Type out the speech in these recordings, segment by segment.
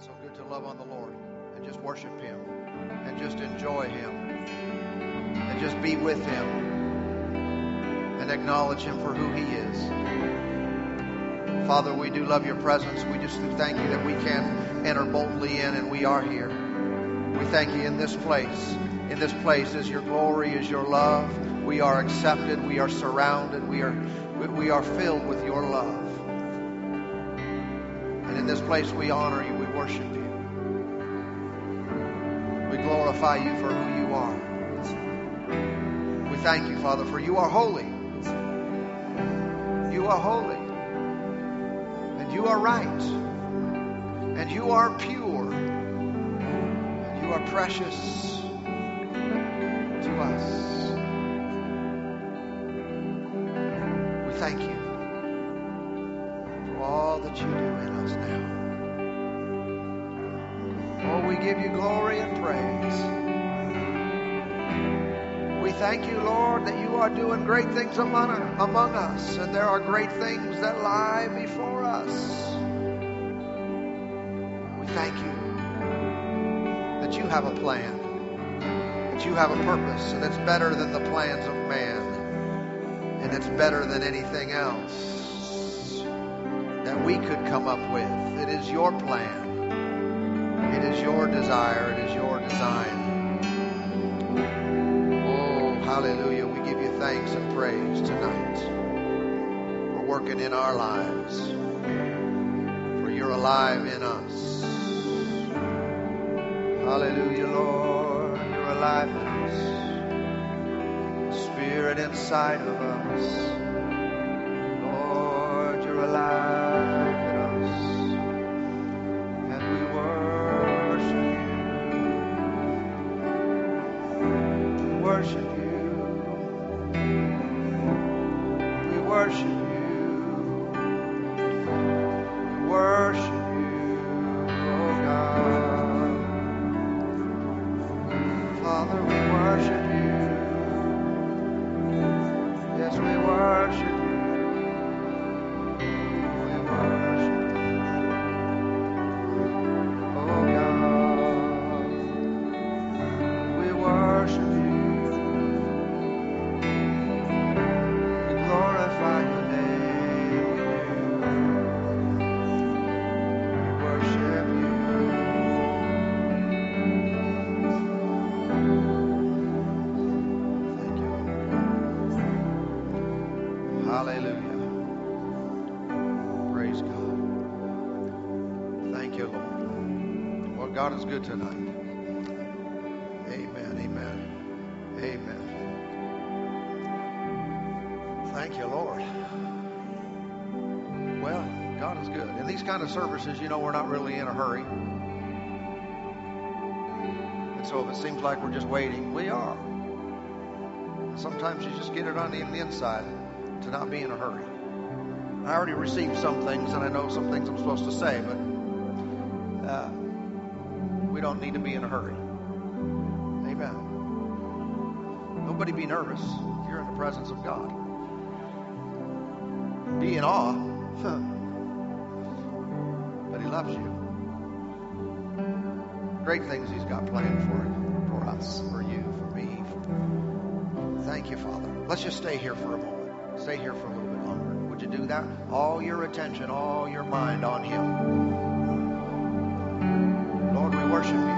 So good to love on the Lord and just worship Him and just enjoy Him and just be with Him and acknowledge Him for who He is. Father, we do love your presence. We just thank you that we can enter boldly in and we are here. We thank you in this place. In this place is your glory, is your love. We are accepted. We are surrounded. We are, we are filled with your love. And in this place we honor you. We worship you. We glorify you for who you are. We thank you, Father, for you are holy. You are holy. And you are right. And you are pure. And you are precious to us. Thank you, Lord, that you are doing great things among, among us, and there are great things that lie before us. We thank you that you have a plan, that you have a purpose, and it's better than the plans of man, and it's better than anything else that we could come up with. It is your plan, it is your desire, it is your design. Hallelujah. We give you thanks and praise tonight for working in our lives, for you're alive in us. Hallelujah, Lord. You're alive in us. Spirit inside of us. Lord, you're alive of services, you know, we're not really in a hurry. And so if it seems like we're just waiting, we are. Sometimes you just get it on the, the inside to not be in a hurry. I already received some things, and I know some things I'm supposed to say, but uh, we don't need to be in a hurry. Amen. Nobody be nervous. You're in the presence of God be in awe. But he loves you. Great things he's got planned for for us, for you, for me. For... Thank you, Father. Let's just stay here for a moment. Stay here for a little bit longer. Would you do that? All your attention, all your mind on him. Lord, we worship you.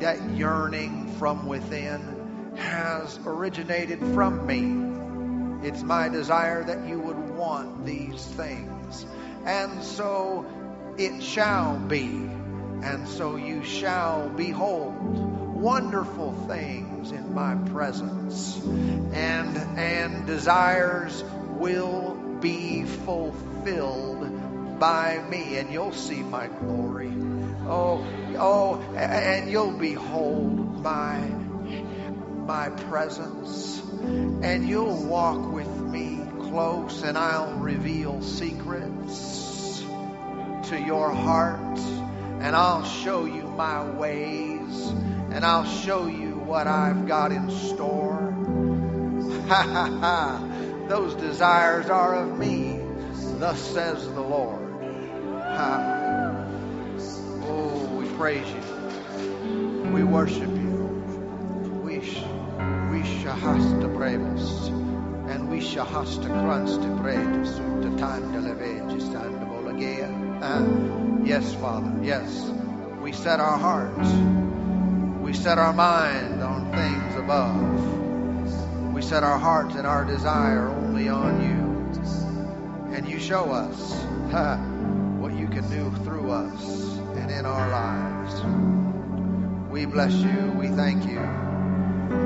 that yearning from within has originated from me. It's my desire that you would want these things. And so it shall be. And so you shall behold wonderful things in my presence. And, and desires will be fulfilled by me. And you'll see my glory. Oh, oh, and you'll behold my, my presence. And you'll walk with me close and I'll reveal secrets to your heart and I'll show you my ways and I'll show you what I've got in store. Ha ha ha. Those desires are of me, thus says the Lord. Ha. Oh, praise you. We worship you. We we shahasta brevis and we shahasta krunsta brevis ut tanda leveges and bolagea. Yes, Father. Yes. We set our hearts. We set our mind on things above. We set our hearts and our desire only on you. And you show us ha, what you can do through us in our lives. We bless you. We thank you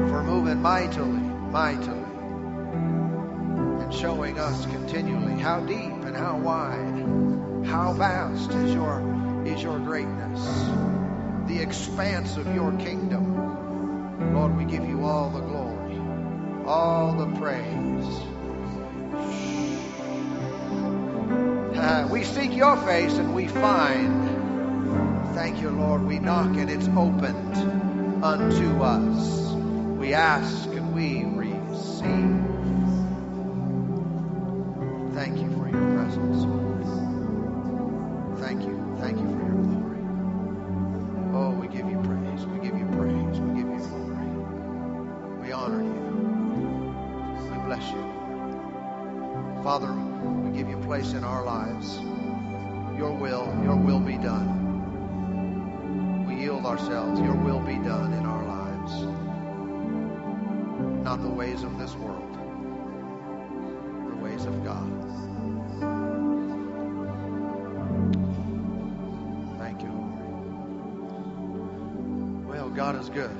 for moving mightily, mightily, and showing us continually how deep and how wide, how vast is your is your greatness, the expanse of your kingdom. Lord, we give you all the glory, all the praise. Uh, we seek your face and we find. Thank you, Lord. We knock and it's opened unto us. We ask and we receive. Thank you for your presence. Thank you. Thank you for your glory. Oh, we give you praise. We give you praise. We give you glory. We honor you. We bless you. Father, we give you place in our lives. Ourselves. Your will be done in our lives. Not the ways of this world, the ways of God. Thank you, Lord. Well, God is good.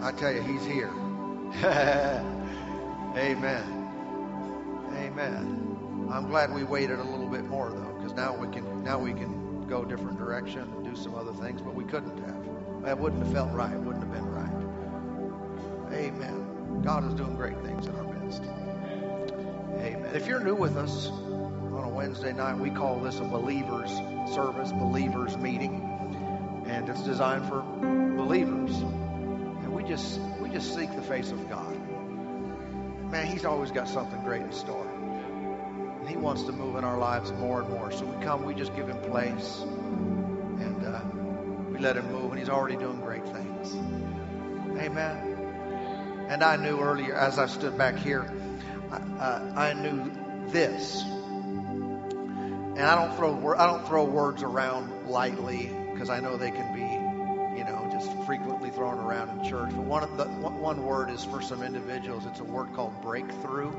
I tell you, He's here. Amen. Amen. I'm glad we waited a little bit more though, because now we can now we can go a different direction and do some other things, but we couldn't have. That wouldn't have felt right. Wouldn't have been right. Amen. God is doing great things in our midst. Amen. If you're new with us on a Wednesday night, we call this a believers service, believers meeting, and it's designed for believers. And we just we just seek the face of God. Man, He's always got something great in store. He wants to move in our lives more and more. So we come, we just give Him place, and uh, we let Him move, and He's already doing great things. Amen. And I knew earlier, as I stood back here, I, uh, I knew this. And I don't throw I don't throw words around lightly because I know they can be, you know, just frequently thrown around in church. But one of the one word is for some individuals. It's a word called breakthrough.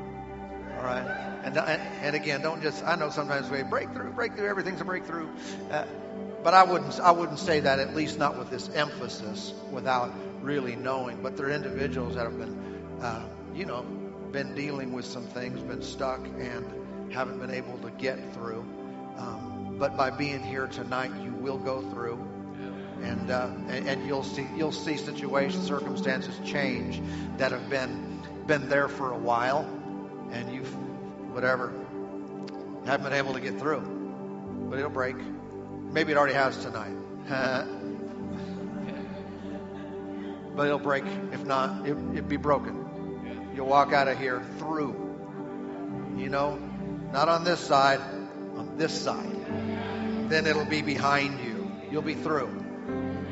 Right. And and again, don't just. I know sometimes we breakthrough, breakthrough. Everything's a breakthrough. Uh, but I wouldn't I wouldn't say that at least not with this emphasis without really knowing. But there are individuals that have been, uh, you know, been dealing with some things, been stuck, and haven't been able to get through. Um, but by being here tonight, you will go through, and, uh, and and you'll see you'll see situations, circumstances change that have been been there for a while, and you've whatever haven't been able to get through. But it'll break. Maybe it already has tonight. but it'll break. If not, it, it'll be broken. You'll walk out of here through, you know, not on this side, on this side. Then it'll be behind you. You'll be through.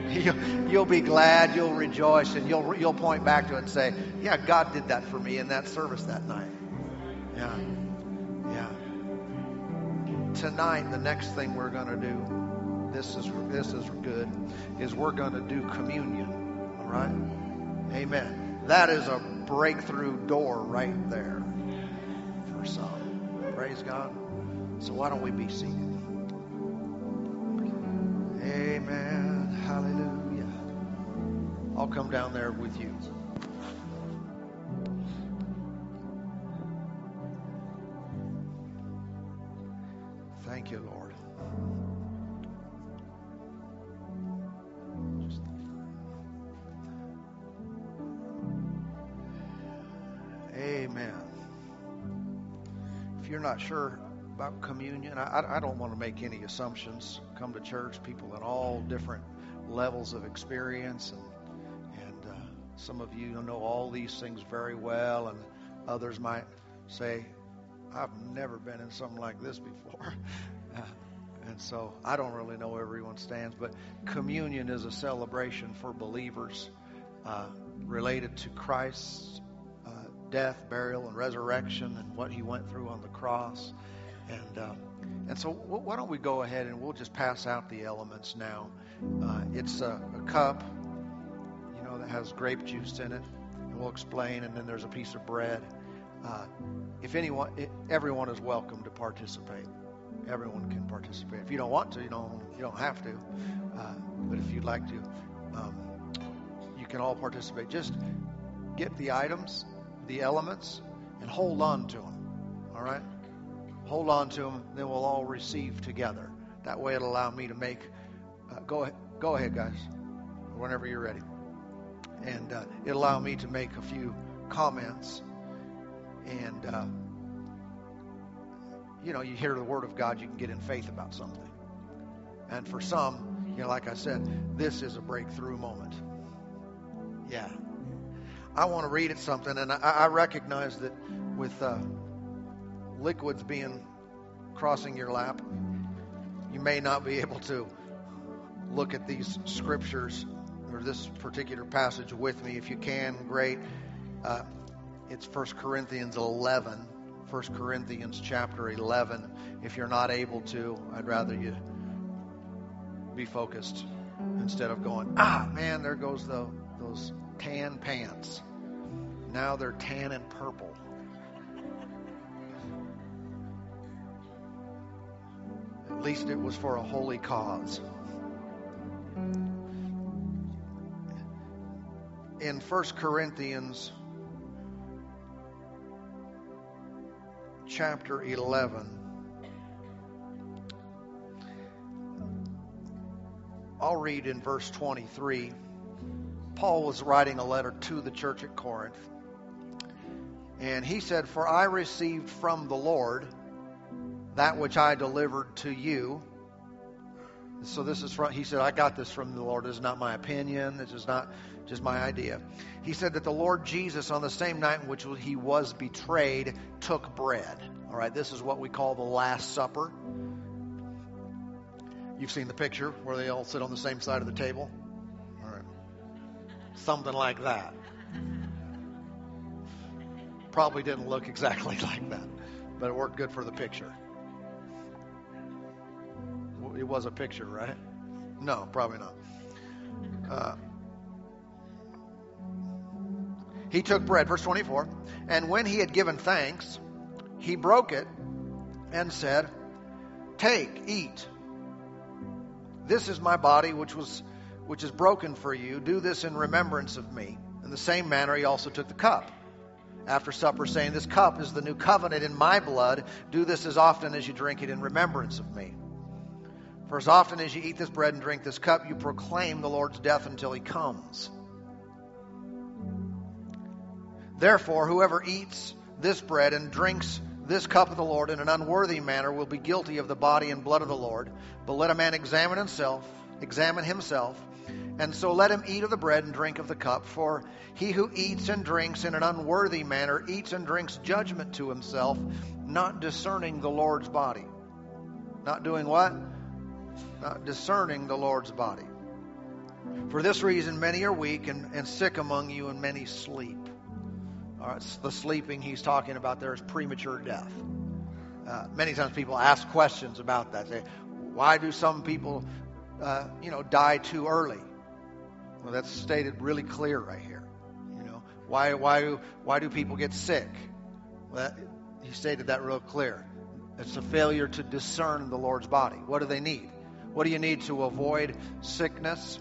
You'll, you'll be glad, you'll rejoice, and you'll, you'll point back to it and say, Yeah, God did that for me in that service that night. Yeah. Yeah. Tonight, the next thing we're going to do, this is, this is good, is we're going to do communion. All right? Amen. That is a breakthrough door right there for some. Praise God. So why don't we be seated? Amen. Hallelujah. I'll come down there with you. You, Lord. Amen. If you're not sure about communion, I, I don't want to make any assumptions. Come to church, people at all different levels of experience, and, and uh, some of you know all these things very well, and others might say, I've never been in something like this before. and so I don't really know where everyone stands, but communion is a celebration for believers uh, related to Christ's uh, death, burial, and resurrection and what he went through on the cross. And, uh, and so why don't we go ahead and we'll just pass out the elements now. Uh, it's a, a cup, you know, that has grape juice in it. And we'll explain, and then there's a piece of bread. Uh, if anyone, everyone is welcome to participate. Everyone can participate. If you don't want to, you don't you don't have to. Uh, but if you'd like to, um, you can all participate. Just get the items, the elements, and hold on to them. All right. Hold on to them. Then we'll all receive together. That way, it'll allow me to make. Uh, go ahead, go ahead, guys. Whenever you're ready, and uh, it'll allow me to make a few comments and uh, you know you hear the word of god you can get in faith about something. And for some you know like i said this is a breakthrough moment. Yeah. I want to read it something and i, I recognize that with uh, liquids being crossing your lap you may not be able to look at these scriptures or this particular passage with me. If you can great. Uh, it's 1 Corinthians 11. 1 Corinthians chapter 11. If you're not able to, I'd rather you be focused instead of going, ah, man, there goes the, those tan pants. Now they're tan and purple. At least it was for a holy cause. In 1 Corinthians chapter 11. I'll read in verse 23. Paul was writing a letter to the church at Corinth. And he said, For I received from the Lord that which I delivered to you. So this is from, he said, I got this from the Lord. This is not my opinion. This is not just my idea. He said that the Lord Jesus, on the same night in which he was betrayed, took bread. All right, this is what we call the Last Supper. You've seen the picture where they all sit on the same side of the table. All right, something like that. Probably didn't look exactly like that, but it worked good for the picture. It was a picture, right? No, probably not. Uh, he took bread, verse 24, and when he had given thanks, he broke it and said, Take, eat. This is my body, which was which is broken for you. Do this in remembrance of me. In the same manner, he also took the cup after supper, saying, This cup is the new covenant in my blood. Do this as often as you drink it in remembrance of me. For as often as you eat this bread and drink this cup, you proclaim the Lord's death until he comes. Therefore, whoever eats this bread and drinks this cup of the Lord in an unworthy manner will be guilty of the body and blood of the Lord. But let a man examine himself, examine himself, And so let him eat of the bread and drink of the cup. For he who eats and drinks in an unworthy manner eats and drinks judgment to himself, not discerning the Lord's body. Not doing what? Not discerning the Lord's body. For this reason, many are weak and, and sick among you, and many sleep. All right, the sleeping he's talking about there is premature death. Uh, many times people ask questions about that. Say, why do some people, uh, you know, die too early? Well, that's stated really clear right here. You know, why, why, why do people get sick? Well, that, he stated that real clear. It's a failure to discern the Lord's body. What do they need? What do you need to avoid sickness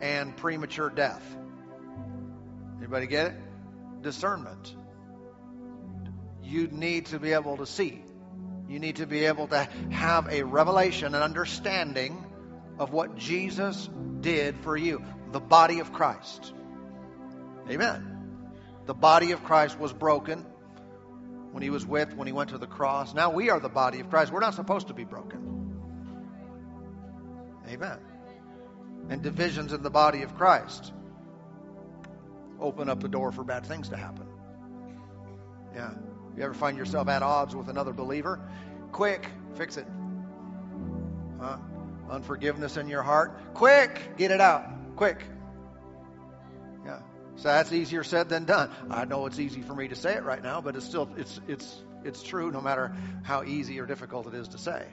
and premature death? Anybody get it? Discernment. You need to be able to see. You need to be able to have a revelation, an understanding of what Jesus did for you the body of Christ. Amen. The body of Christ was broken when he was whipped, when he went to the cross. Now we are the body of Christ. We're not supposed to be broken. Amen. And divisions in the body of Christ open up the door for bad things to happen. Yeah. You ever find yourself at odds with another believer? Quick, fix it. Huh? Unforgiveness in your heart? Quick, get it out. Quick. Yeah. So that's easier said than done. I know it's easy for me to say it right now, but it's still it's it's it's true no matter how easy or difficult it is to say.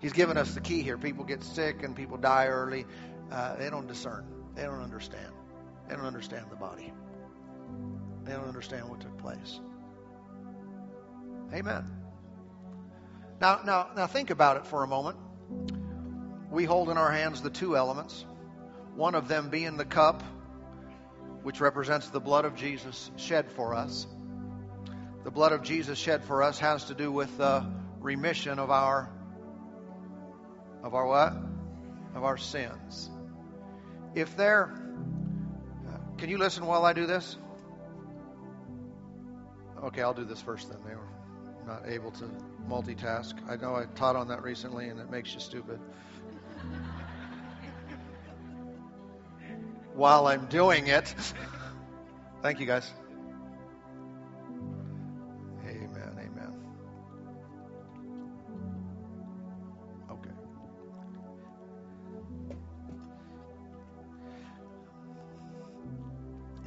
He's given us the key here. People get sick and people die early. Uh, they don't discern. They don't understand. They don't understand the body. They don't understand what took place. Amen. Now, now, now think about it for a moment. We hold in our hands the two elements one of them being the cup, which represents the blood of Jesus shed for us. The blood of Jesus shed for us has to do with the remission of our of our what? Of our sins. If there can you listen while I do this? Okay, I'll do this first then. They were not able to multitask. I know I taught on that recently and it makes you stupid. while I'm doing it. Thank you, guys.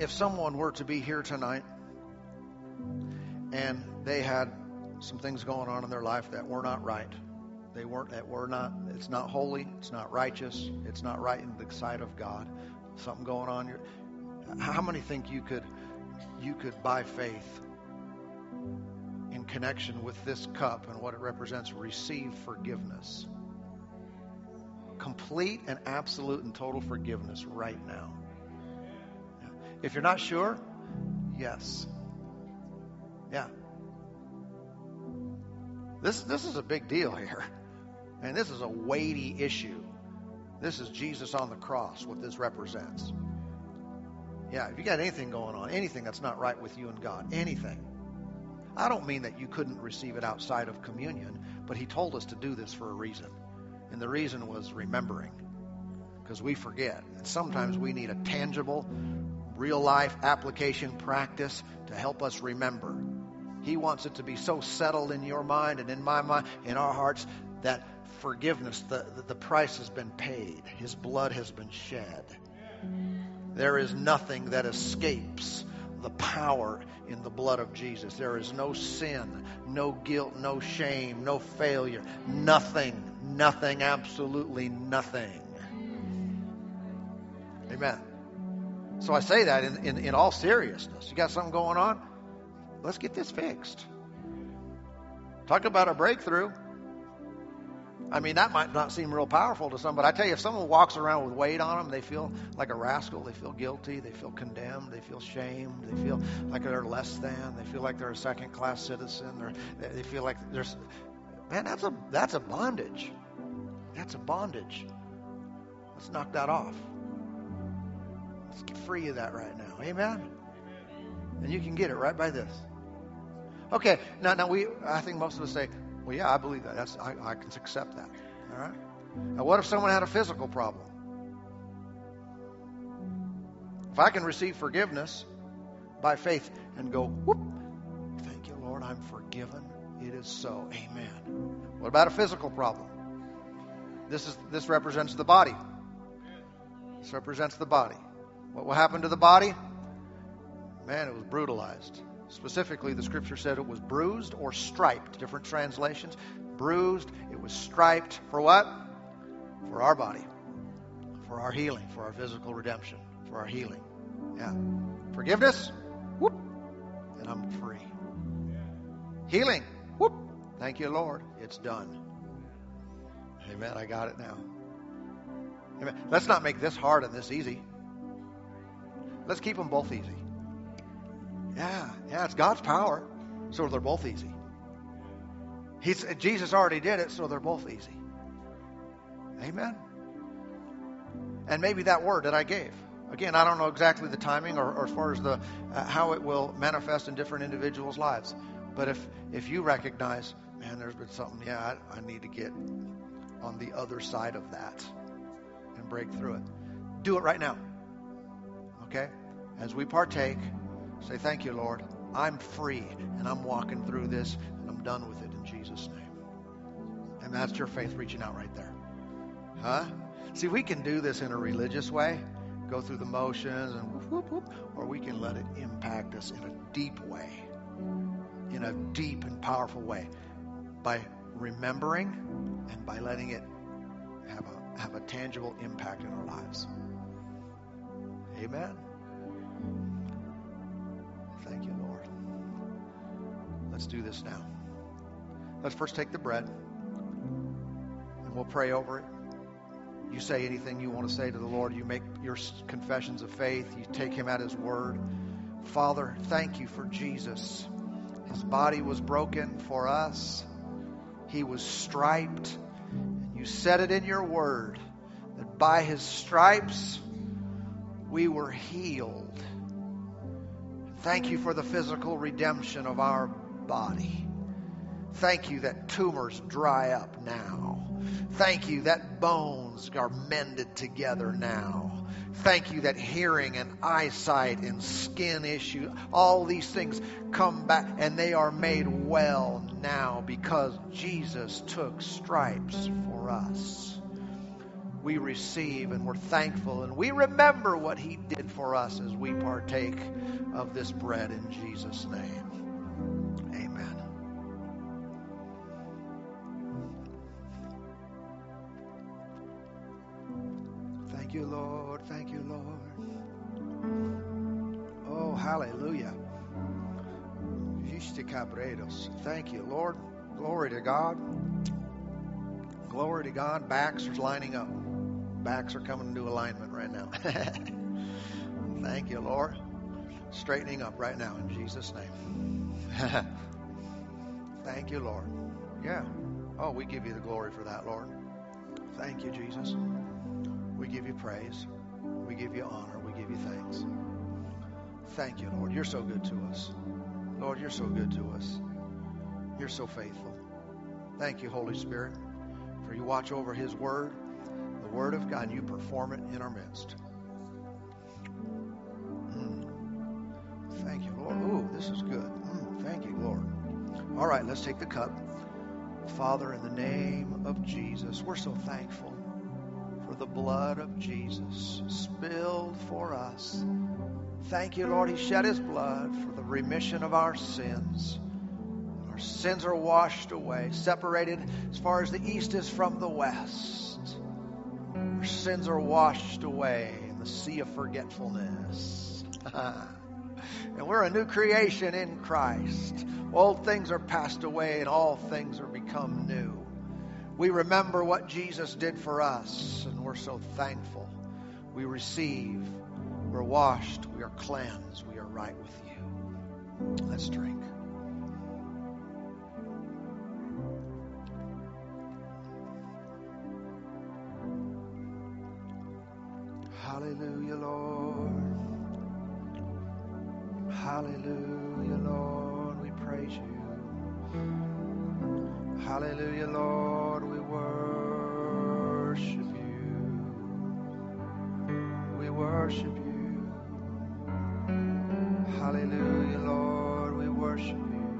If someone were to be here tonight and they had some things going on in their life that were not right, they weren't that were not it's not holy it's not righteous it's not right in the sight of god something going on. Here. How many think you could you could by faith in connection with this cup and what it represents receive forgiveness? Complete and absolute and total forgiveness right now. If you're not sure, yes. Yeah. This this is a big deal here. And this is a weighty issue. This is Jesus on the cross, what this represents. Yeah, if you got anything going on, anything that's not right with you and God, anything. I don't mean that you couldn't receive it outside of communion, but he told us to do this for a reason. And the reason was remembering. Because we forget. And sometimes we need a tangible, real life application practice to help us remember. He wants it to be so settled in your mind and in my mind, in our hearts, that forgiveness, the, the price has been paid. His blood has been shed. There is nothing that escapes the power in the blood of Jesus. There is no sin, no guilt, no shame, no failure. Nothing, nothing, absolutely nothing. Amen. So I say that in, in, in all seriousness. You got something going on? Let's get this fixed. Talk about a breakthrough. I mean, that might not seem real powerful to some, but I tell you, if someone walks around with weight on them, they feel like a rascal, they feel guilty, they feel condemned, they feel shamed, they feel like they're less than, they feel like they're a second class citizen, or they feel like there's, man, that's a, that's a bondage. That's a bondage. Let's knock that off. Let's get free of that right now. Amen? And you can get it right by this. Okay, now, now we, I think most of us say, well, yeah, I believe that. That's I, I can accept that. All right. Now, what if someone had a physical problem? If I can receive forgiveness by faith and go, whoop, thank you, Lord, I'm forgiven. It is so. Amen. What about a physical problem? This is this represents the body. This represents the body. What will happen to the body? Man, it was brutalized. Specifically, the scripture said it was bruised or striped. Different translations. Bruised, it was striped for what? For our body, for our healing, for our physical redemption, for our healing. Yeah. Forgiveness, whoop, and I'm free. Healing, whoop, thank you, Lord, it's done. Amen. I got it now. Amen. Let's not make this hard and this easy. Let's keep them both easy. Yeah, yeah, it's God's power, so they're both easy. He's, Jesus already did it, so they're both easy. Amen. And maybe that word that I gave. Again, I don't know exactly the timing or, or as far as the uh, how it will manifest in different individuals' lives. But if if you recognize, man, there's been something, yeah, I, I need to get on the other side of that and break through it. Do it right now. Okay? As we partake, say, Thank you, Lord. I'm free and I'm walking through this and I'm done with it in Jesus' name. And that's your faith reaching out right there. Huh? See, we can do this in a religious way, go through the motions and whoop, whoop, whoop, or we can let it impact us in a deep way, in a deep and powerful way by remembering and by letting it have a, have a tangible impact in our lives. Amen. Thank you, Lord. Let's do this now. Let's first take the bread and we'll pray over it. You say anything you want to say to the Lord. You make your confessions of faith. You take Him at His word. Father, thank you for Jesus. His body was broken for us, He was striped. And You said it in your word that by His stripes we were healed. Thank you for the physical redemption of our body. Thank you that tumors dry up now. Thank you that bones are mended together now. Thank you that hearing and eyesight and skin issue, all these things come back and they are made well now because Jesus took stripes for us. We receive and we're thankful and we remember what he did for us as we partake of this bread in Jesus' name. Amen. Thank you, Lord. Thank you, Lord. Oh, hallelujah. Thank you, Lord. Glory to God. Glory to God. Backs are lining up. Backs are coming into alignment right now. Thank you, Lord. Straightening up right now in Jesus' name. Thank you, Lord. Yeah. Oh, we give you the glory for that, Lord. Thank you, Jesus. We give you praise. We give you honor. We give you thanks. Thank you, Lord. You're so good to us. Lord, you're so good to us. You're so faithful. Thank you, Holy Spirit, for you watch over His Word, Word of God, and you perform it in our midst. Mm. Thank you, Lord. Ooh, this is good. Mm. Thank you, Lord. All right, let's take the cup. Father, in the name of Jesus, we're so thankful for the blood of Jesus spilled for us. Thank you, Lord. He shed his blood for the remission of our sins. Our sins are washed away, separated as far as the east is from the west. Our sins are washed away in the sea of forgetfulness. and we're a new creation in Christ. Old things are passed away and all things are become new. We remember what Jesus did for us, and we're so thankful. We receive, we're washed, we are cleansed, we are right with you. Let's drink. Hallelujah, Lord. Hallelujah, Lord. We praise you. Hallelujah, Lord. We worship you. We worship you. Hallelujah, Lord. We worship you.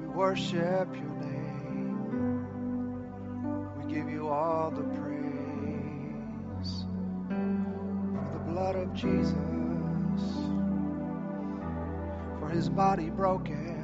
We worship your name. Jesus, for his body broken.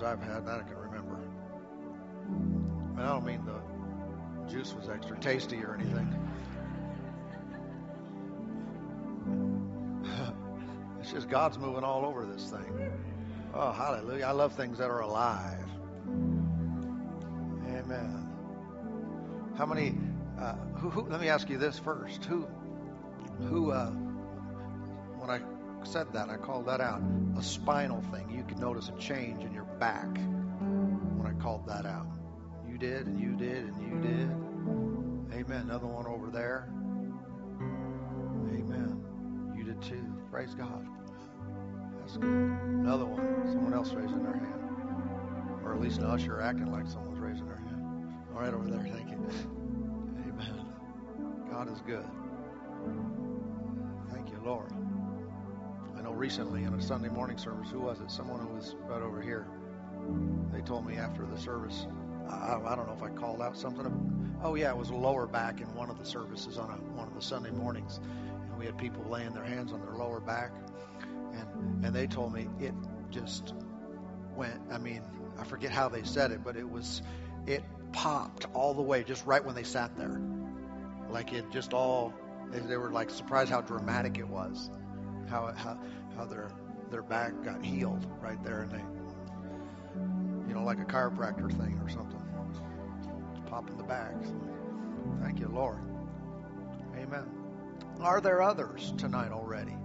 I've had that I can remember. I don't mean the juice was extra tasty or anything. it's just God's moving all over this thing. Oh, hallelujah. I love things that are alive. Amen. How many, uh, who, who, let me ask you this first. Who, who, uh, when I said that, I called that out. A spinal thing. You could notice a change in your back when I called that out. You did, and you did, and you did. Amen. Another one over there. Amen. You did too. Praise God. That's good. Another one. Someone else raising their hand. Or at least an usher acting like someone's raising their hand. All right, over there. Thank you. Amen. God is good. Thank you, Lord. I know recently in a Sunday morning service, who was it? Someone who was right over here. They told me after the service, I, I don't know if I called out something. Oh, yeah, it was lower back in one of the services on a, one of the Sunday mornings. And we had people laying their hands on their lower back. And, and they told me it just went, I mean, I forget how they said it, but it was, it popped all the way just right when they sat there. Like it just all, they, they were like surprised how dramatic it was how how how their their back got healed right there, and they, you know, like a chiropractor thing or something, just popping the back. Thank you, Lord. Amen. Are there others tonight already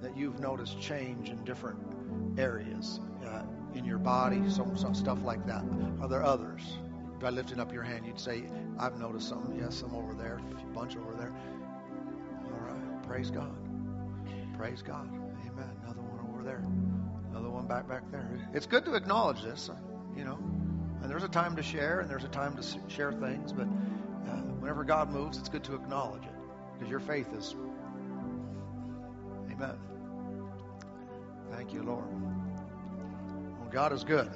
that you've noticed change in different areas uh, in your body, some, some stuff like that? Are there others? By lifting up your hand, you'd say, "I've noticed something." Yes, some over there, a bunch over there. All right, praise God. Praise God. Amen. Another one over there. Another one back back there. It's good to acknowledge this, you know. And there's a time to share, and there's a time to share things. But uh, whenever God moves, it's good to acknowledge it because your faith is. Amen. Thank you, Lord. Well, God is good.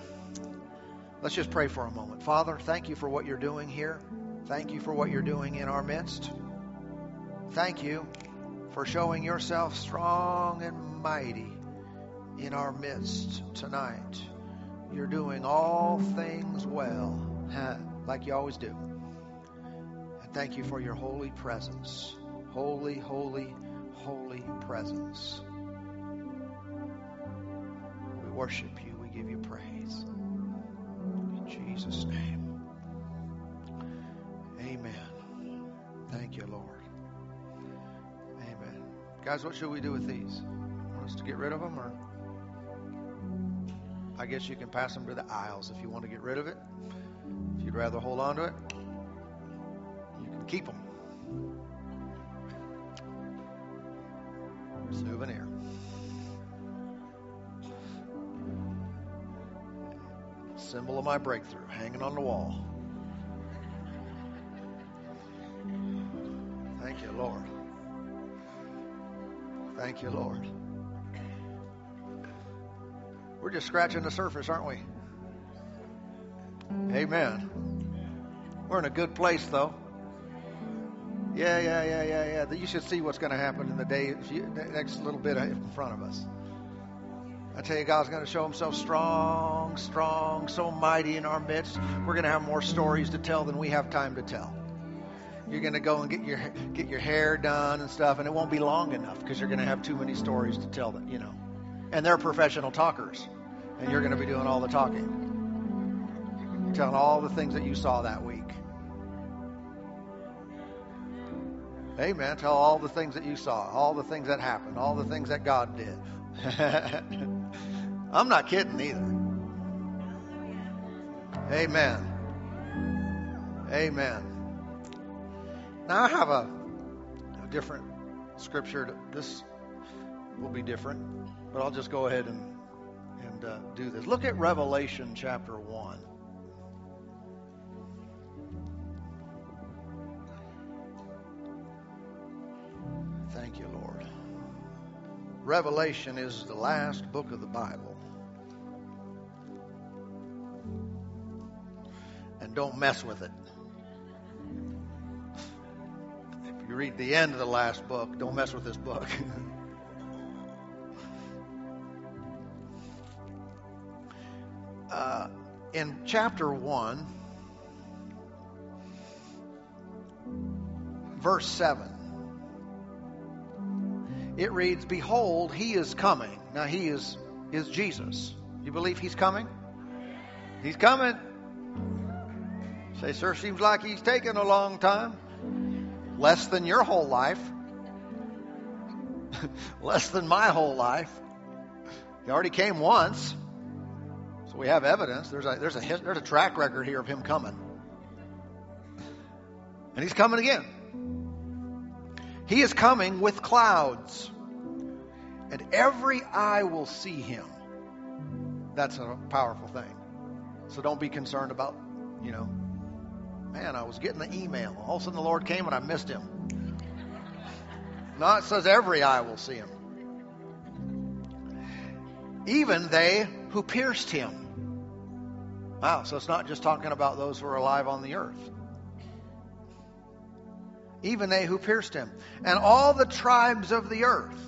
Let's just pray for a moment. Father, thank you for what you're doing here. Thank you for what you're doing in our midst. Thank you for showing yourself strong and mighty in our midst tonight. You're doing all things well, like you always do. And thank you for your holy presence. Holy, holy, holy presence. We worship you. We give you praise. In Jesus' name. Amen. Thank you, Lord. Amen. Guys, what should we do with these? Want us to get rid of them, or I guess you can pass them to the aisles if you want to get rid of it. If you'd rather hold on to it, you can keep them. Souvenir. Symbol of my breakthrough, hanging on the wall. Thank you, Lord. Thank you, Lord. We're just scratching the surface, aren't we? Amen. We're in a good place, though. Yeah, yeah, yeah, yeah, yeah. You should see what's going to happen in the day, next little bit in front of us. I tell you, God's going to show Himself strong, strong, so mighty in our midst. We're going to have more stories to tell than we have time to tell. You're going to go and get your get your hair done and stuff, and it won't be long enough because you're going to have too many stories to tell. That you know. And they're professional talkers. And you're going to be doing all the talking. Telling all the things that you saw that week. Amen. Tell all the things that you saw, all the things that happened, all the things that God did. I'm not kidding either. Amen. Amen. Now I have a, a different scripture. This will be different, but I'll just go ahead and and uh, do this. Look at Revelation chapter one. Thank you, Lord. Revelation is the last book of the Bible. And don't mess with it. If you read the end of the last book, don't mess with this book. uh, in chapter 1, verse 7, it reads, Behold, he is coming. Now, he is, is Jesus. You believe he's coming? He's coming. Say, sir, seems like he's taking a long time. Less than your whole life. Less than my whole life. He already came once. So we have evidence. There's a, there's a, there's a track record here of him coming. And he's coming again. He is coming with clouds, and every eye will see him. That's a powerful thing. So don't be concerned about, you know, man, I was getting the email. All of a sudden the Lord came and I missed him. No, it says every eye will see him. Even they who pierced him. Wow, so it's not just talking about those who are alive on the earth even they who pierced him. And all the tribes of the earth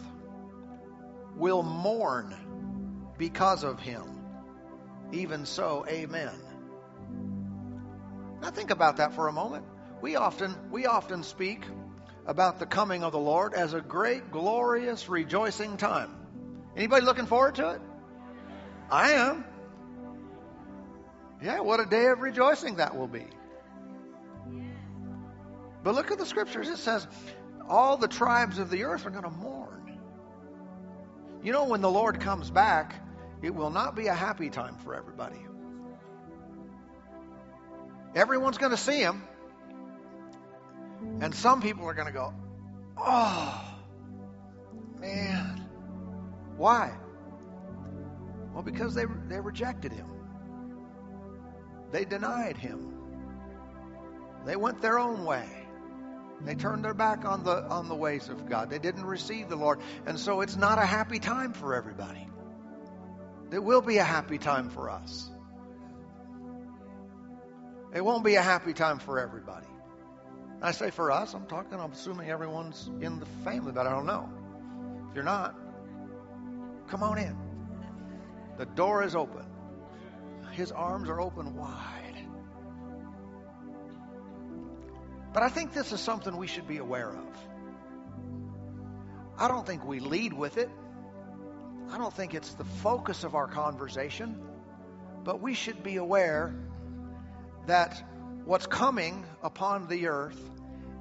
will mourn because of him. Even so, amen. Now think about that for a moment. We often we often speak about the coming of the Lord as a great glorious rejoicing time. Anybody looking forward to it? I am. Yeah, what a day of rejoicing that will be. But look at the scriptures. It says, all the tribes of the earth are going to mourn. You know, when the Lord comes back, it will not be a happy time for everybody. Everyone's going to see him. And some people are going to go, oh, man. Why? Well, because they, they rejected him, they denied him, they went their own way. They turned their back on the on the ways of God. They didn't receive the Lord. And so it's not a happy time for everybody. It will be a happy time for us. It won't be a happy time for everybody. I say for us, I'm talking, I'm assuming everyone's in the family, but I don't know. If you're not, come on in. The door is open. His arms are open wide. But I think this is something we should be aware of. I don't think we lead with it. I don't think it's the focus of our conversation. But we should be aware that what's coming upon the earth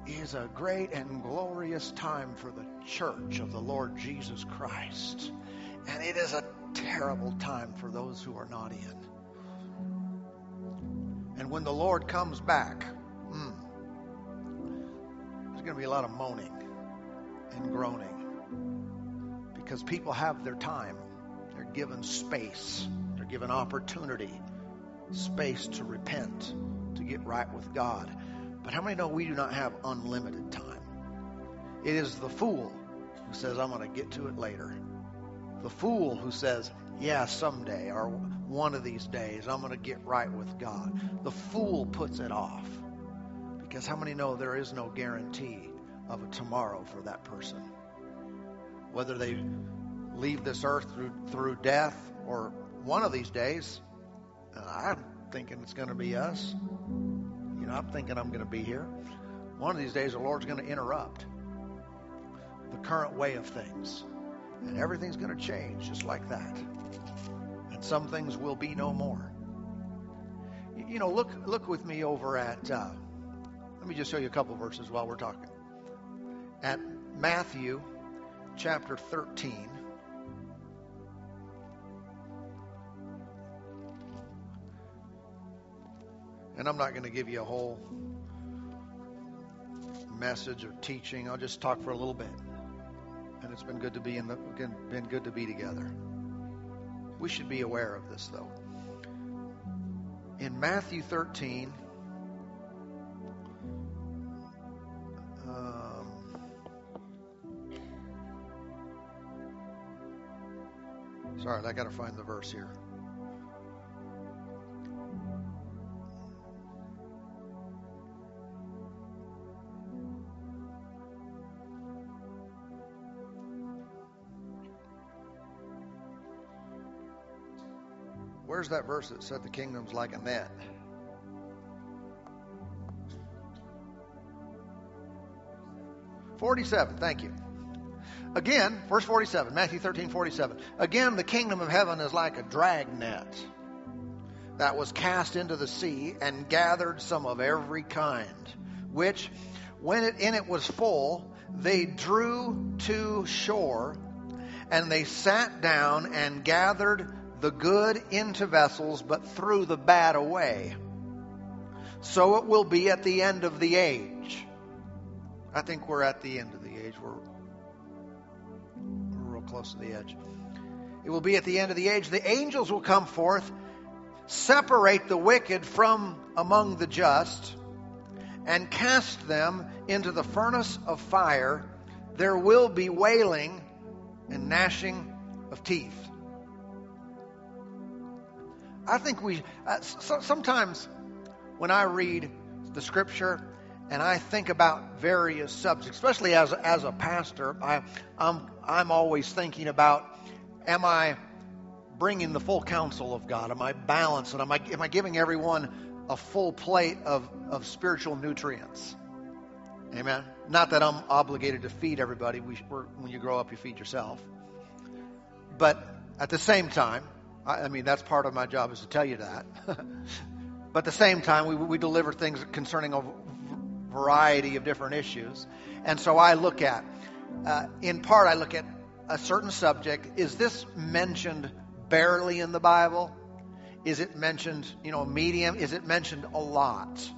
is a great and glorious time for the church of the Lord Jesus Christ. And it is a terrible time for those who are not in. And when the Lord comes back, hmm, there's going to be a lot of moaning and groaning because people have their time. They're given space, they're given opportunity, space to repent, to get right with God. But how many know we do not have unlimited time? It is the fool who says, I'm going to get to it later. The fool who says, Yeah, someday or one of these days I'm going to get right with God. The fool puts it off. Because how many know there is no guarantee of a tomorrow for that person? Whether they leave this earth through, through death or one of these days, uh, I'm thinking it's going to be us. You know, I'm thinking I'm going to be here. One of these days, the Lord's going to interrupt the current way of things. And everything's going to change just like that. And some things will be no more. You know, look look with me over at. Uh, let me just show you a couple verses while we're talking. At Matthew chapter 13. And I'm not going to give you a whole message or teaching. I'll just talk for a little bit. It's been good to be in the been good to be together. We should be aware of this though. In Matthew 13, um, sorry, I got to find the verse here. Where's that verse that said the kingdom's like a net? Forty-seven. Thank you. Again, verse 47, Matthew 13, 47. Again, the kingdom of heaven is like a drag net that was cast into the sea and gathered some of every kind, which, when it in it was full, they drew to shore, and they sat down and gathered the good into vessels, but threw the bad away. So it will be at the end of the age. I think we're at the end of the age. We're, we're real close to the edge. It will be at the end of the age. The angels will come forth, separate the wicked from among the just, and cast them into the furnace of fire. There will be wailing and gnashing of teeth. I think we, uh, so, sometimes when I read the scripture and I think about various subjects, especially as, as a pastor, I, I'm, I'm always thinking about am I bringing the full counsel of God? Am I balanced? And am I, am I giving everyone a full plate of, of spiritual nutrients? Amen. Not that I'm obligated to feed everybody. We, when you grow up, you feed yourself. But at the same time, I, I mean, that's part of my job is to tell you that. but at the same time, we, we deliver things concerning a variety of different issues. And so I look at, uh, in part, I look at a certain subject. Is this mentioned barely in the Bible? Is it mentioned, you know, medium? Is it mentioned a lot?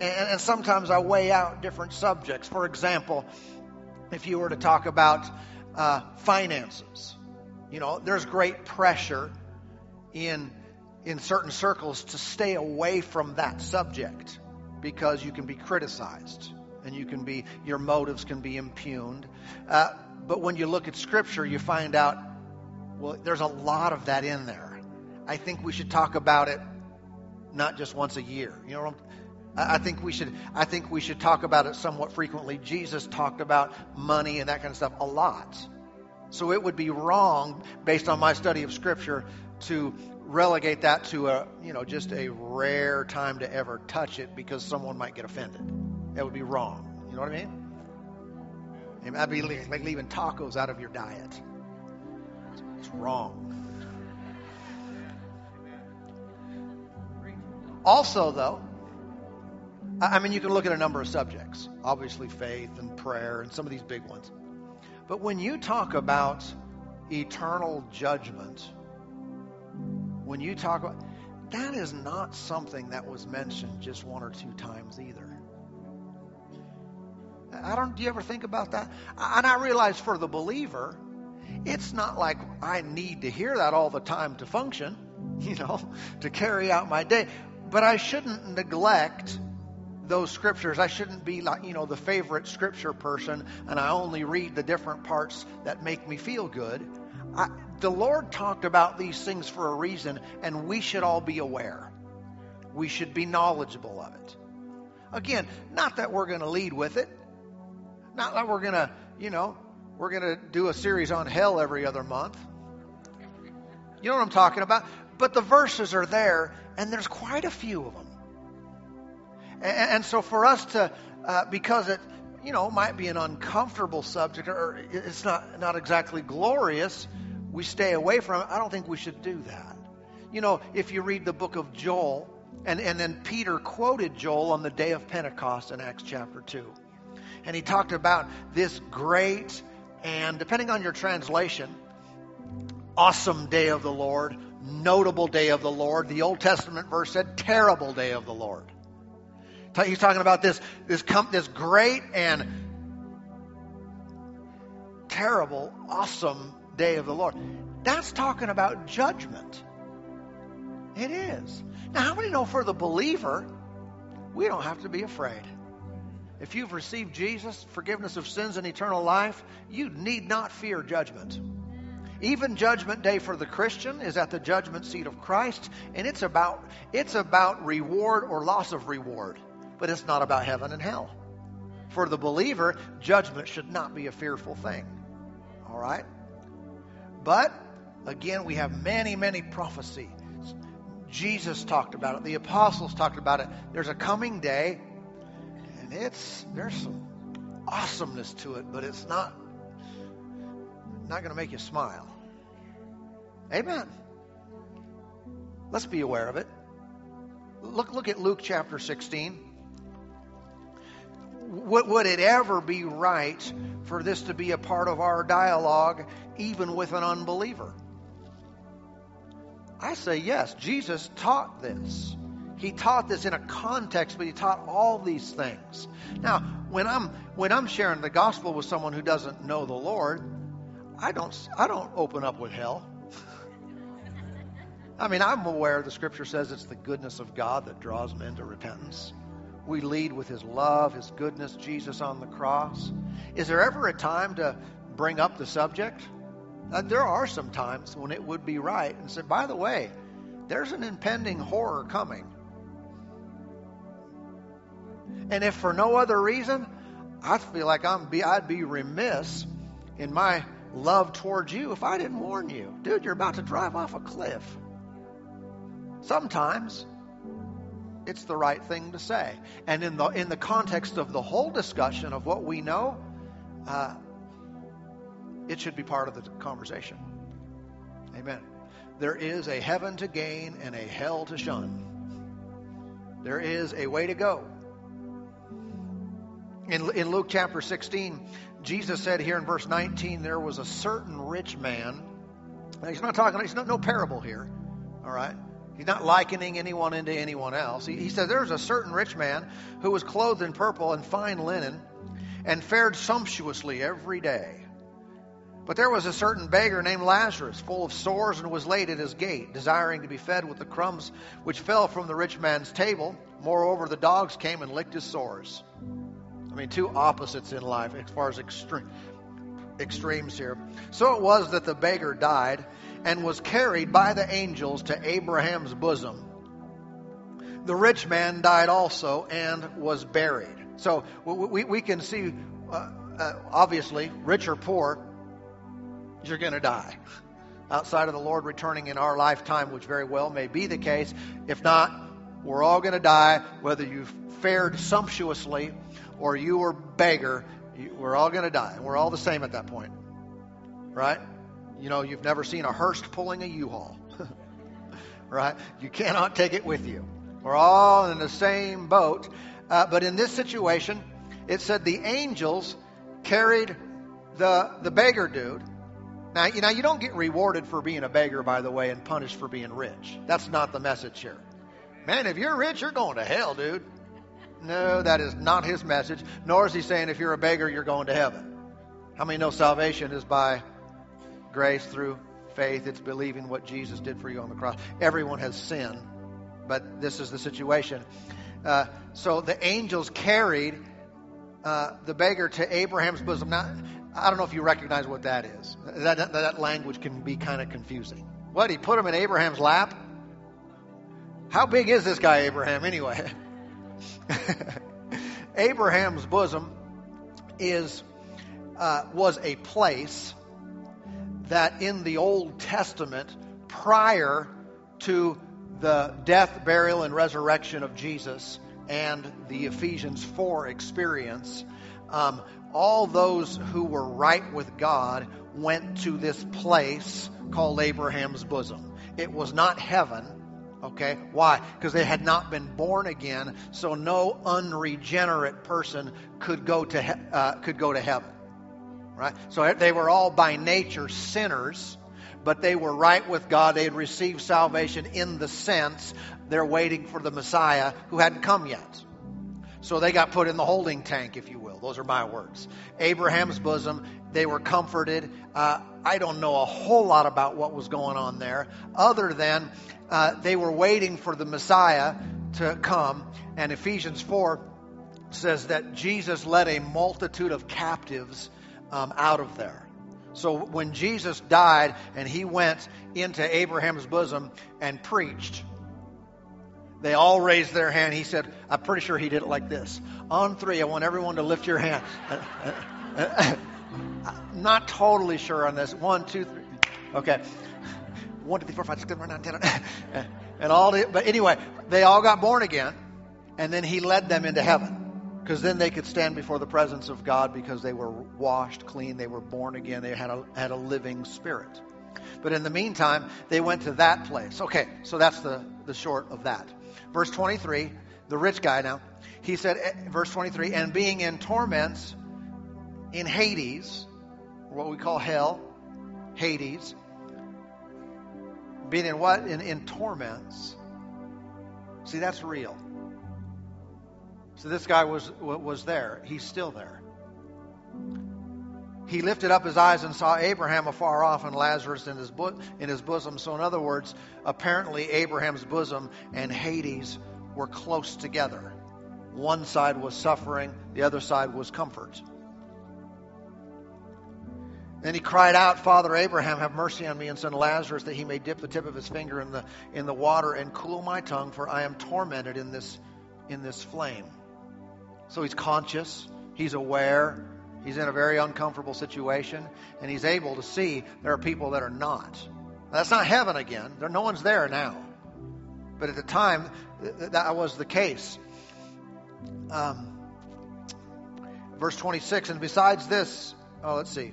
And, and sometimes I weigh out different subjects. For example, if you were to talk about uh, finances, you know, there's great pressure in in certain circles to stay away from that subject because you can be criticized and you can be your motives can be impugned. Uh, but when you look at Scripture, you find out well, there's a lot of that in there. I think we should talk about it not just once a year. You know, I think we should. I think we should talk about it somewhat frequently. Jesus talked about money and that kind of stuff a lot. So it would be wrong, based on my study of Scripture, to relegate that to a you know just a rare time to ever touch it because someone might get offended. That would be wrong. You know what I mean? That'd be like leaving tacos out of your diet. It's wrong. Also, though, I mean, you can look at a number of subjects. Obviously, faith and prayer and some of these big ones. But when you talk about eternal judgment, when you talk about that is not something that was mentioned just one or two times either. I don't do you ever think about that? And I realize for the believer, it's not like I need to hear that all the time to function, you know, to carry out my day. But I shouldn't neglect those scriptures. I shouldn't be like, you know, the favorite scripture person and I only read the different parts that make me feel good. I, the Lord talked about these things for a reason, and we should all be aware. We should be knowledgeable of it. Again, not that we're going to lead with it, not that we're going to, you know, we're going to do a series on hell every other month. You know what I'm talking about? But the verses are there, and there's quite a few of them. And, and so for us to, uh, because it, you know, might be an uncomfortable subject or it's not, not exactly glorious, we stay away from it. I don't think we should do that. You know, if you read the book of Joel, and, and then Peter quoted Joel on the day of Pentecost in Acts chapter 2. And he talked about this great and, depending on your translation, awesome day of the Lord, notable day of the Lord. The Old Testament verse said terrible day of the Lord. He's talking about this, this, this great and terrible, awesome day of the Lord. That's talking about judgment. It is. Now, how many know for the believer, we don't have to be afraid? If you've received Jesus, forgiveness of sins, and eternal life, you need not fear judgment. Even judgment day for the Christian is at the judgment seat of Christ, and it's about it's about reward or loss of reward, but it's not about heaven and hell. For the believer, judgment should not be a fearful thing. All right? But again, we have many, many prophecy. Jesus talked about it. The apostles talked about it. There's a coming day, and it's there's some awesomeness to it, but it's not not going to make you smile. Amen. Let's be aware of it. Look, look at Luke chapter 16. Would, would it ever be right for this to be a part of our dialogue, even with an unbeliever? I say yes. Jesus taught this. He taught this in a context, but he taught all these things. Now, when I'm when I'm sharing the gospel with someone who doesn't know the Lord, I don't, I don't open up with hell. I mean, I'm aware the scripture says it's the goodness of God that draws men to repentance. We lead with his love, his goodness, Jesus on the cross. Is there ever a time to bring up the subject? Uh, there are some times when it would be right and say, by the way, there's an impending horror coming. And if for no other reason, I feel like I'm be, I'd be remiss in my love towards you if I didn't warn you. Dude, you're about to drive off a cliff. Sometimes it's the right thing to say. And in the, in the context of the whole discussion of what we know, uh, it should be part of the conversation. Amen. There is a heaven to gain and a hell to shun. There is a way to go. In, in Luke chapter 16, Jesus said here in verse 19, there was a certain rich man. Now, he's not talking, he's not no parable here, all right? He's not likening anyone into anyone else. He, he says there was a certain rich man who was clothed in purple and fine linen and fared sumptuously every day. But there was a certain beggar named Lazarus, full of sores, and was laid at his gate, desiring to be fed with the crumbs which fell from the rich man's table. Moreover, the dogs came and licked his sores. I mean, two opposites in life as far as extreme, extremes here. So it was that the beggar died and was carried by the angels to Abraham's bosom. The rich man died also and was buried. So we, we can see, uh, uh, obviously, rich or poor, you're going to die. Outside of the Lord returning in our lifetime, which very well may be the case. If not, we're all going to die, whether you've fared sumptuously or you were beggar, we're all going to die. We're all the same at that point. Right? You know, you've never seen a hearse pulling a U-Haul. right? You cannot take it with you. We're all in the same boat. Uh, but in this situation, it said the angels carried the, the beggar dude. Now, you know, you don't get rewarded for being a beggar, by the way, and punished for being rich. That's not the message here. Man, if you're rich, you're going to hell, dude. No, that is not his message. Nor is he saying if you're a beggar, you're going to heaven. How many know salvation is by grace through faith? It's believing what Jesus did for you on the cross. Everyone has sinned, but this is the situation. Uh, so the angels carried uh, the beggar to Abraham's bosom. Now, I don't know if you recognize what that is. That, that, that language can be kind of confusing. What? He put him in Abraham's lap? How big is this guy, Abraham, anyway? Abraham's bosom is uh, was a place that in the Old Testament, prior to the death, burial, and resurrection of Jesus and the Ephesians 4 experience, um, all those who were right with God went to this place called Abraham's bosom. It was not heaven. Okay, why? Because they had not been born again, so no unregenerate person could go to he- uh, could go to heaven. Right? So they were all by nature sinners, but they were right with God. They had received salvation in the sense they're waiting for the Messiah who hadn't come yet. So they got put in the holding tank, if you will. Those are my words. Abraham's bosom, they were comforted. Uh, I don't know a whole lot about what was going on there, other than uh, they were waiting for the Messiah to come. And Ephesians 4 says that Jesus led a multitude of captives um, out of there. So when Jesus died and he went into Abraham's bosom and preached, they all raised their hand. He said, I'm pretty sure he did it like this. On three, I want everyone to lift your hand. Not totally sure on this. One, two, three. Okay. One, two, three, four, five, six, seven, eight, nine, ten. And all the, but anyway, they all got born again, and then he led them into heaven. Because then they could stand before the presence of God because they were washed clean, they were born again, they had a, had a living spirit. But in the meantime, they went to that place. Okay, so that's the, the short of that. Verse 23, the rich guy now, he said, eh, verse 23, and being in torments in Hades, what we call hell, Hades, being in what? In, in torments. See, that's real. So this guy was was there. He's still there. He lifted up his eyes and saw Abraham afar off and Lazarus in his bo- in his bosom. So in other words, apparently Abraham's bosom and Hades were close together. One side was suffering, the other side was comfort. Then he cried out, Father Abraham, have mercy on me and send Lazarus that he may dip the tip of his finger in the in the water and cool my tongue, for I am tormented in this in this flame. So he's conscious, he's aware, he's in a very uncomfortable situation, and he's able to see there are people that are not. Now, that's not heaven again. There, no one's there now. But at the time, th- that was the case. Um, verse 26, and besides this, oh, let's see.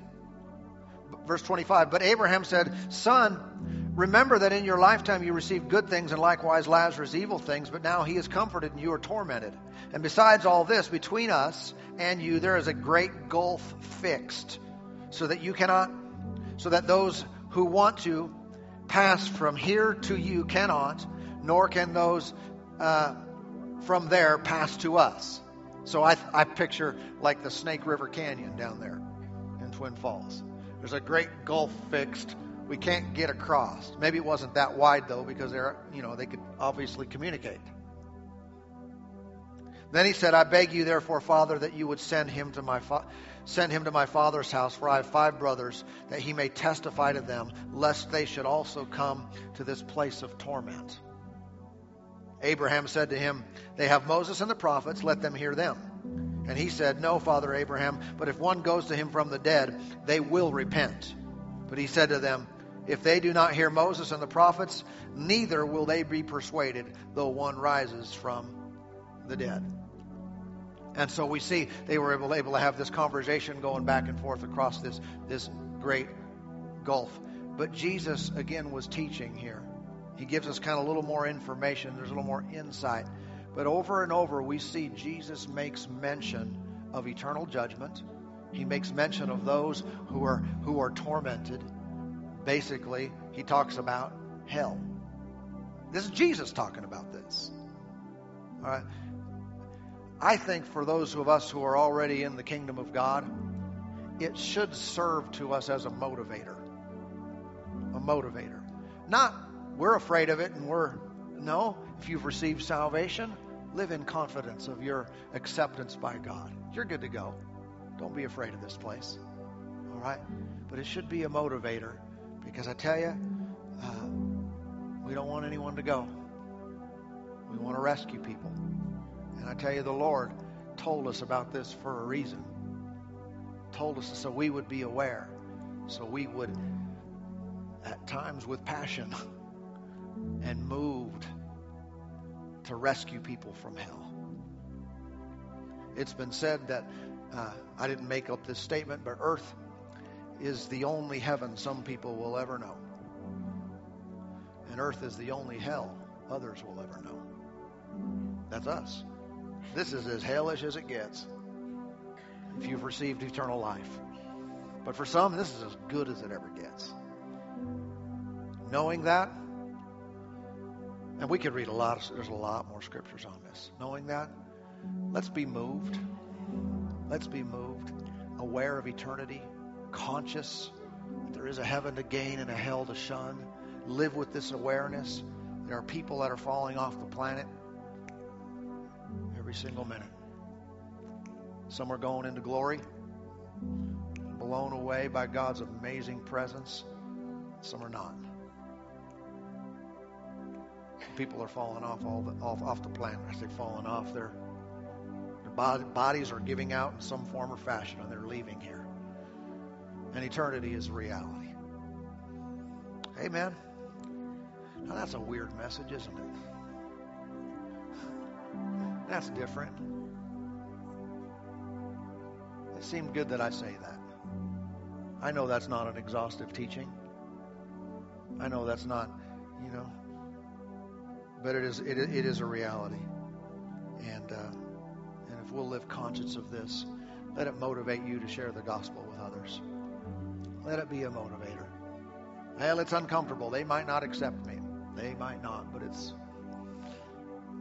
Verse 25, but Abraham said, Son, remember that in your lifetime you received good things, and likewise Lazarus evil things, but now he is comforted and you are tormented. And besides all this, between us and you there is a great gulf fixed, so that you cannot, so that those who want to pass from here to you cannot, nor can those uh, from there pass to us. So I, I picture like the Snake River Canyon down there in Twin Falls. There's a great gulf fixed. We can't get across. Maybe it wasn't that wide though, because they're you know they could obviously communicate. Then he said, I beg you, therefore, Father, that you would send him to my fa- send him to my father's house, for I have five brothers, that he may testify to them, lest they should also come to this place of torment. Abraham said to him, They have Moses and the prophets, let them hear them. And he said, No, Father Abraham, but if one goes to him from the dead, they will repent. But he said to them, If they do not hear Moses and the prophets, neither will they be persuaded, though one rises from the dead. And so we see they were able, able to have this conversation going back and forth across this, this great gulf. But Jesus, again, was teaching here. He gives us kind of a little more information, there's a little more insight. But over and over, we see Jesus makes mention of eternal judgment. He makes mention of those who are, who are tormented. Basically, he talks about hell. This is Jesus talking about this. All right. I think for those of us who are already in the kingdom of God, it should serve to us as a motivator. A motivator. Not we're afraid of it and we're, no, if you've received salvation, live in confidence of your acceptance by God. You're good to go. Don't be afraid of this place. All right? But it should be a motivator because I tell you, uh, we don't want anyone to go. We want to rescue people. And I tell you, the Lord told us about this for a reason. Told us so we would be aware, so we would, at times with passion and moved, to rescue people from hell. It's been said that uh, I didn't make up this statement, but earth is the only heaven some people will ever know. And earth is the only hell others will ever know. That's us. This is as hellish as it gets if you've received eternal life. But for some, this is as good as it ever gets. Knowing that, and we could read a lot, there's a lot more scriptures on this. Knowing that, let's be moved. Let's be moved, aware of eternity, conscious that there is a heaven to gain and a hell to shun. Live with this awareness. There are people that are falling off the planet every single minute. Some are going into glory, blown away by God's amazing presence. Some are not. People are falling off all the, off off the planet. I say falling off. Their their bodies are giving out in some form or fashion, and they're leaving here. And eternity is reality. Amen. Now that's a weird message, isn't it? That's different. It seemed good that I say that. I know that's not an exhaustive teaching. I know that's not, you know, but it is it, it is a reality, and uh, and if we'll live conscious of this, let it motivate you to share the gospel with others. Let it be a motivator. Well, it's uncomfortable. They might not accept me. They might not, but it's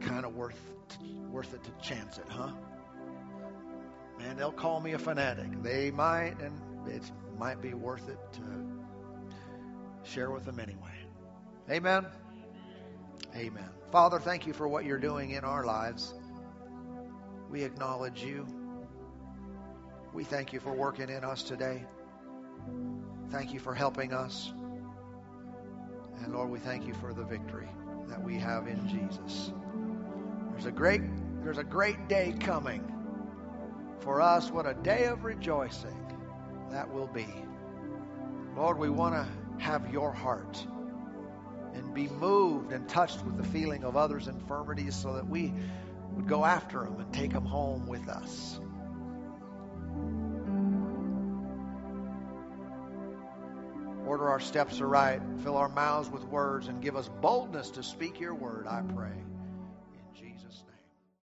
kind of worth worth it to chance it, huh? Man, they'll call me a fanatic. They might, and it might be worth it to share with them anyway. Amen. Amen. Father, thank you for what you're doing in our lives. We acknowledge you. We thank you for working in us today. Thank you for helping us. And Lord, we thank you for the victory that we have in Jesus. There's a great there's a great day coming for us. What a day of rejoicing that will be. Lord, we want to have your heart and be moved and touched with the feeling of others' infirmities so that we would go after them and take them home with us. Our steps aright, fill our mouths with words, and give us boldness to speak your word, I pray.